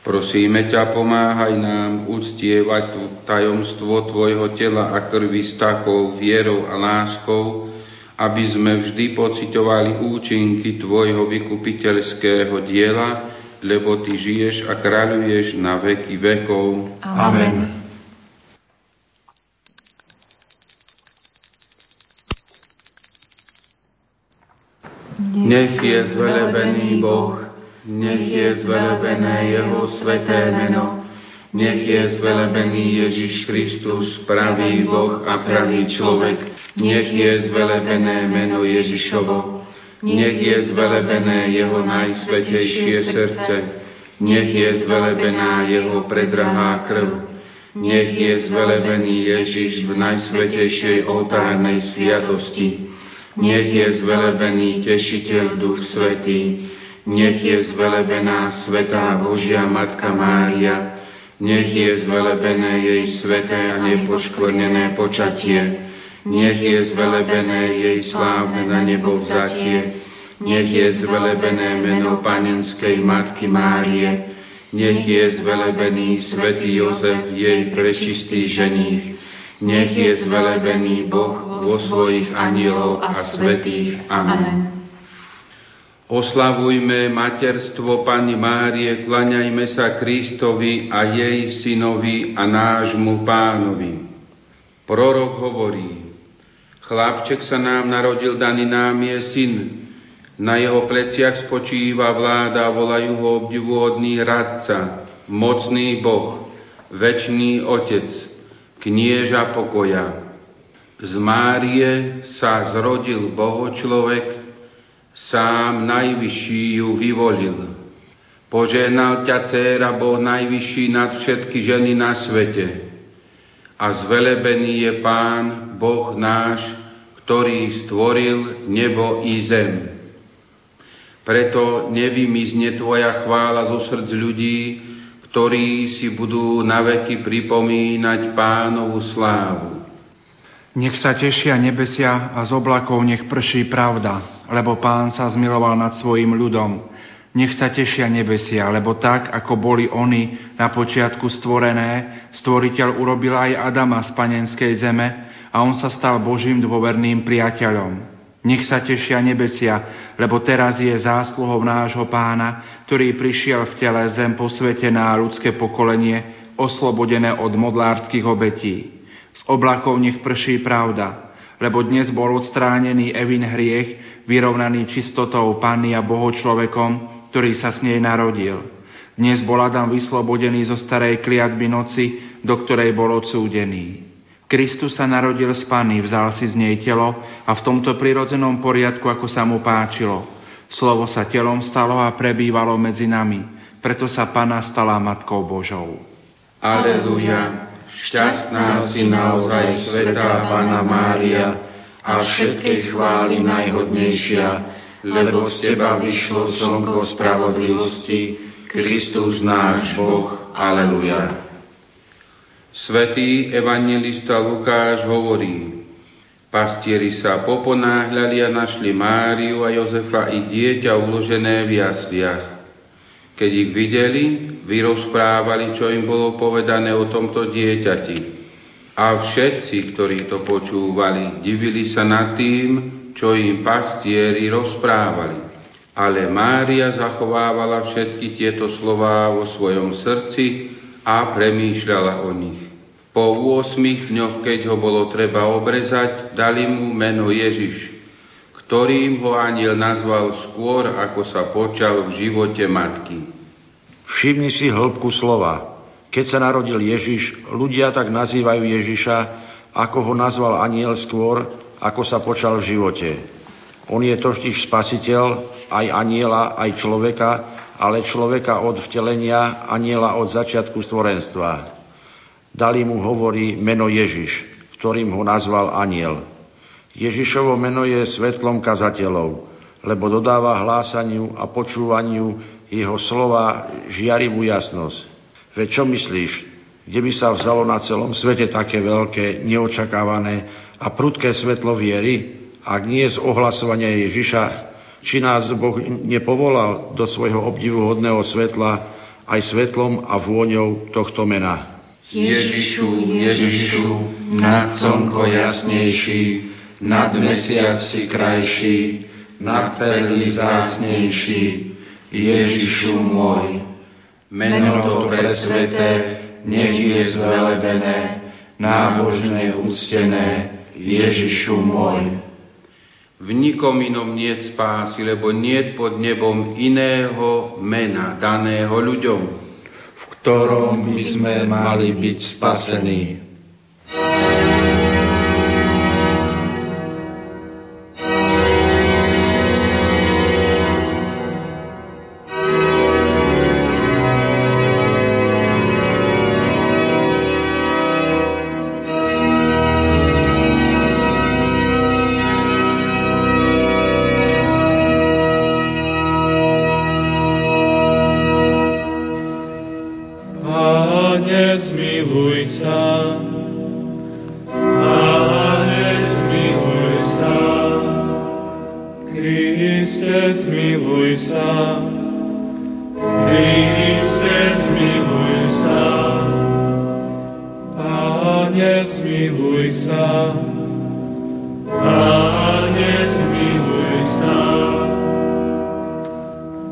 Prosíme ťa, pomáhaj nám uctievať tajomstvo Tvojho tela a krvi s takou vierou a láskou, aby sme vždy pocitovali účinky Tvojho vykupiteľského diela, lebo Ty žiješ a kráľuješ na veky vekov. Amen. Nech je zvelebený Boh, nech je zvelebené Jeho sveté meno, nech je zvelebený Ježiš Kristus, pravý Boh a pravý človek, nech je zvelebené meno Ježišovo, nech je zvelebené Jeho najsvetejšie srdce, nech je zvelebená Jeho predrahá krv, nech je zvelebený Ježiš v najsvetejšej oltárnej sviatosti, nech je zvelebený Tešiteľ Duch Svetý, nech je zvelebená Svetá Božia Matka Mária, nech je zvelebené jej sveté a nepoškvrnené počatie, nech je zvelebené jej slávne na nebo vzatie, nech je zvelebené meno Panenskej Matky Márie, nech je zvelebený Svetý Jozef, jej prečistý ženích, nech je zvelebený Boh vo svojich anielov a svetých. Amen. Oslavujme materstvo Pani Márie, klaňajme sa Kristovi a jej synovi a nášmu pánovi. Prorok hovorí, chlapček sa nám narodil, daný nám je syn, na jeho pleciach spočíva vláda, volajú ho obdivuhodný radca, mocný Boh, večný Otec, knieža pokoja. Z Márie sa zrodil Boho človek, sám najvyšší ju vyvolil. Požehnal ťa, dcéra, Boh najvyšší nad všetky ženy na svete. A zvelebený je Pán, Boh náš, ktorý stvoril nebo i zem. Preto nevymizne Tvoja chvála zo srdc ľudí, ktorí si budú naveky pripomínať pánovu slávu. Nech sa tešia nebesia a z oblakov nech prší pravda, lebo pán sa zmiloval nad svojim ľudom. Nech sa tešia nebesia, lebo tak, ako boli oni na počiatku stvorené, stvoriteľ urobil aj Adama z panenskej zeme a on sa stal Božím dôverným priateľom. Nech sa tešia nebesia, lebo teraz je zásluhou nášho pána, ktorý prišiel v tele zem posvetená ľudské pokolenie, oslobodené od modlárskych obetí. Z oblakov nech prší pravda, lebo dnes bol odstránený Evin hriech, vyrovnaný čistotou Panny a Boho človekom, ktorý sa s nej narodil. Dnes bol Adam vyslobodený zo starej kliatby noci, do ktorej bol odsúdený. Kristus sa narodil z Panny, vzal si z nej telo a v tomto prirodzenom poriadku, ako sa mu páčilo. Slovo sa telom stalo a prebývalo medzi nami, preto sa Pana stala Matkou Božou. Aleluja, šťastná si naozaj svetá Pana Mária, a všetkej chvály najhodnejšia, lebo z Teba vyšlo slnko spravodlivosti, Kristus náš Boh. Aleluja. Svetý evangelista Lukáš hovorí, pastieri sa poponáhľali a našli Máriu a Jozefa i dieťa uložené v jasliach. Keď ich videli, vyrozprávali, čo im bolo povedané o tomto dieťati. A všetci, ktorí to počúvali, divili sa nad tým, čo im pastieri rozprávali. Ale Mária zachovávala všetky tieto slová vo svojom srdci a premýšľala o nich. Po 8 dňoch, keď ho bolo treba obrezať, dali mu meno Ježiš, ktorým ho aniel nazval skôr, ako sa počal v živote matky. Všimni si hĺbku slova. Keď sa narodil Ježiš, ľudia tak nazývajú Ježiša, ako ho nazval aniel skôr, ako sa počal v živote. On je totiž spasiteľ aj aniela, aj človeka, ale človeka od vtelenia, aniela od začiatku stvorenstva. Dali mu hovorí meno Ježiš, ktorým ho nazval aniel. Ježišovo meno je svetlom kazateľov, lebo dodáva hlásaniu a počúvaniu jeho slova žiarivú jasnosť. Veď čo myslíš, kde by sa vzalo na celom svete také veľké, neočakávané a prudké svetlo viery, ak nie z ohlasovania Ježiša, či nás Boh nepovolal do svojho obdivuhodného svetla aj svetlom a vôňou tohto mena. Ježišu, Ježišu, nad slnko jasnejší, nad mesiac si krajší, nad perly vzácnejší, Ježišu môj. Meno to presveté, nech je zvelebené, nábožne úctené, Ježišu môj. V nikom inom nie spásy, lebo nie pod nebom iného mena daného ľuďom, v ktorom by sme mali byť spasení.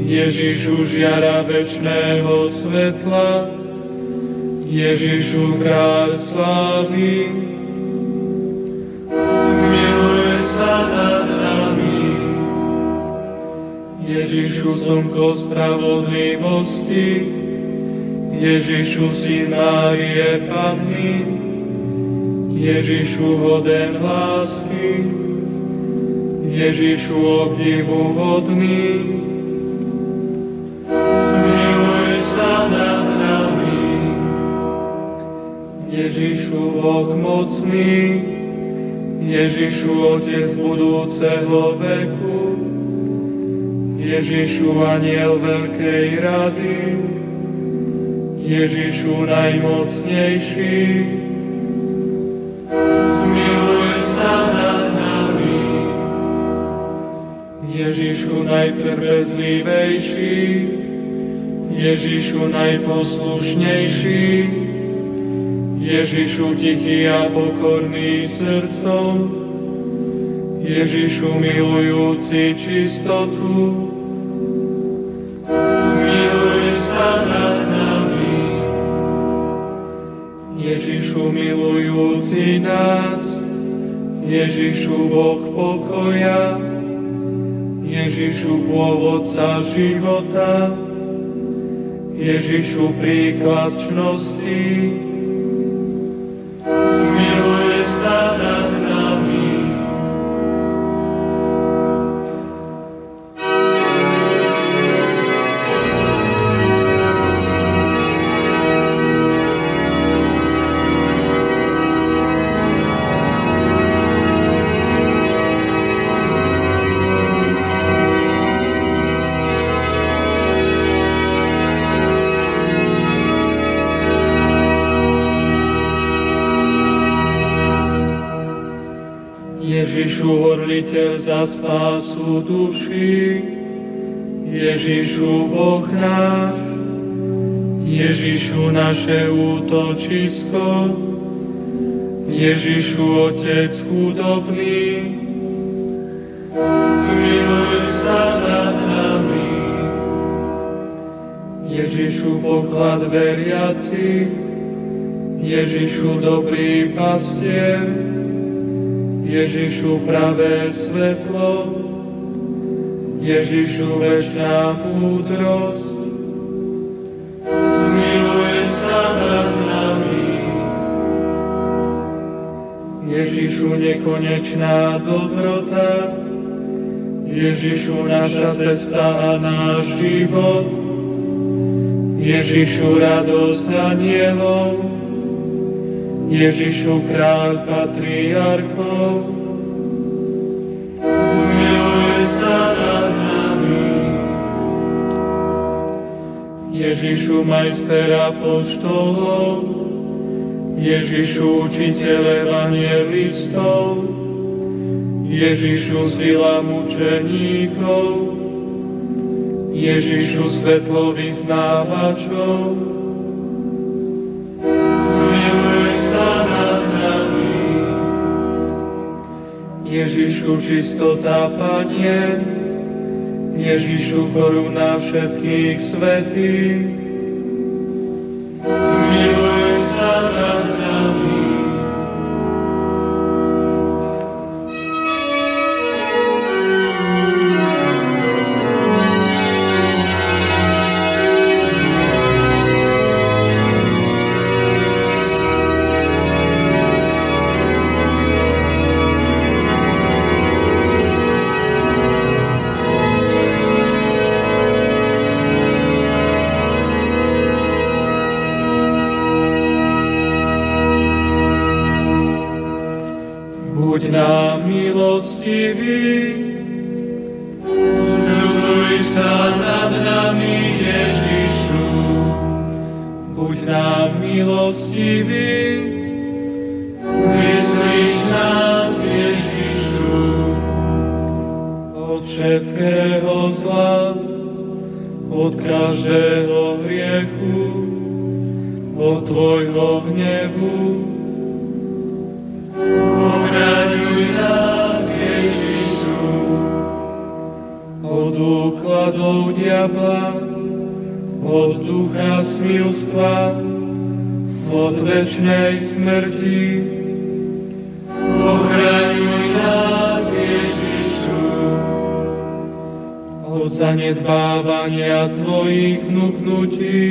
Ježišu, žiara večného svetla, Ježišu, kráľ slávy, Ježišu, slnko spravodlivosti, Ježišu, Syn Márie Panny, Ježišu, hoden lásky, Ježišu, obdivu hodný, Ježišu, Boh mocný, Ježišu, Otec budúceho veku, Ježišu, aniel veľkej rady, Ježišu najmocnejší, zmiluj sa nad nami. Ježišu najtrpezlivejší, Ježišu najposlušnejší, Ježišu tichý a pokorný srdcom, Ježišu milujúci čistotu, Ježišu milujúci nás, Ježišu Boh pokoja, Ježišu pôvodca života, Ježišu príklad čnosti, Ježišu Boh náš, Ježišu naše útočisko, Ježišu Otec chudobný, zmiluj sa nad nami. Ježišu poklad veriacich, Ježišu dobrý pastier, Ježišu pravé svetlo, Ježišu večná múdrosť, zmiluj sa nad nami. Ježišu nekonečná dobrota, Ježišu naša cesta a náš život, Ježišu radosť anielov, Ježišu kráľ patriarchov, Ježišu majster apoštolov, Ježišu učiteľ evangelistov, Ježišu sila mučeníkov, Ježišu svetlo vyznávačov, sa nad nami. Ježišu čistota Panie, Ježišu koruna všetkých svetých, Buď nám milostivý, vyslíš nás, Ježišu. Od všetkého zla, od každého hriechu, od Tvojho hnevu, Ochraňuj nás, Ježišu, od úkladov diabla, od ducha smilstva, od večnej smrti. Ochraňuj nás, Ježišu, od zanedbávania Tvojich vnúknutí,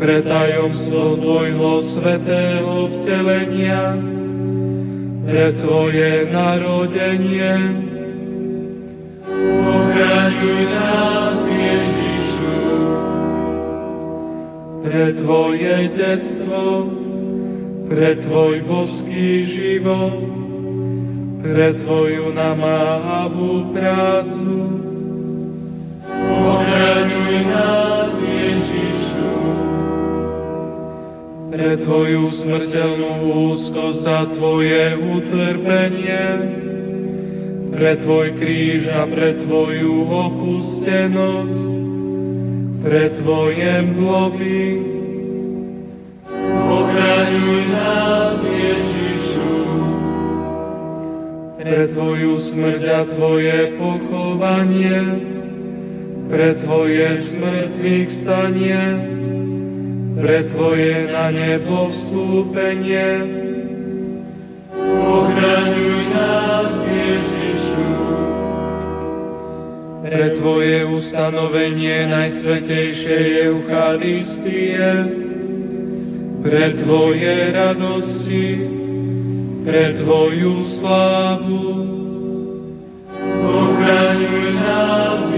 pre tajomstvo Tvojho svetého vtelenia, pre Tvoje narodenie. Pre Tvoje detstvo, pre Tvoj boský život, pre Tvoju namáhavú prácu. Ochraňuj nás, Ježišu, pre Tvoju smrteľnú úzkosť a Tvoje utrpenie, pre Tvoj kríž a pre Tvoju opustenosť, pre Tvoje mloby. Ochraňuj nás, Ježišu, pre Tvoju smrť a Tvoje pochovanie, pre Tvoje smrtvých stanie, pre Tvoje na nebo vstúpenie. Pre Tvoje ustanovenie Najsvetejšej Eucharistie, pre Tvoje radosti, pre Tvoju slávu. Ochraňuj nás,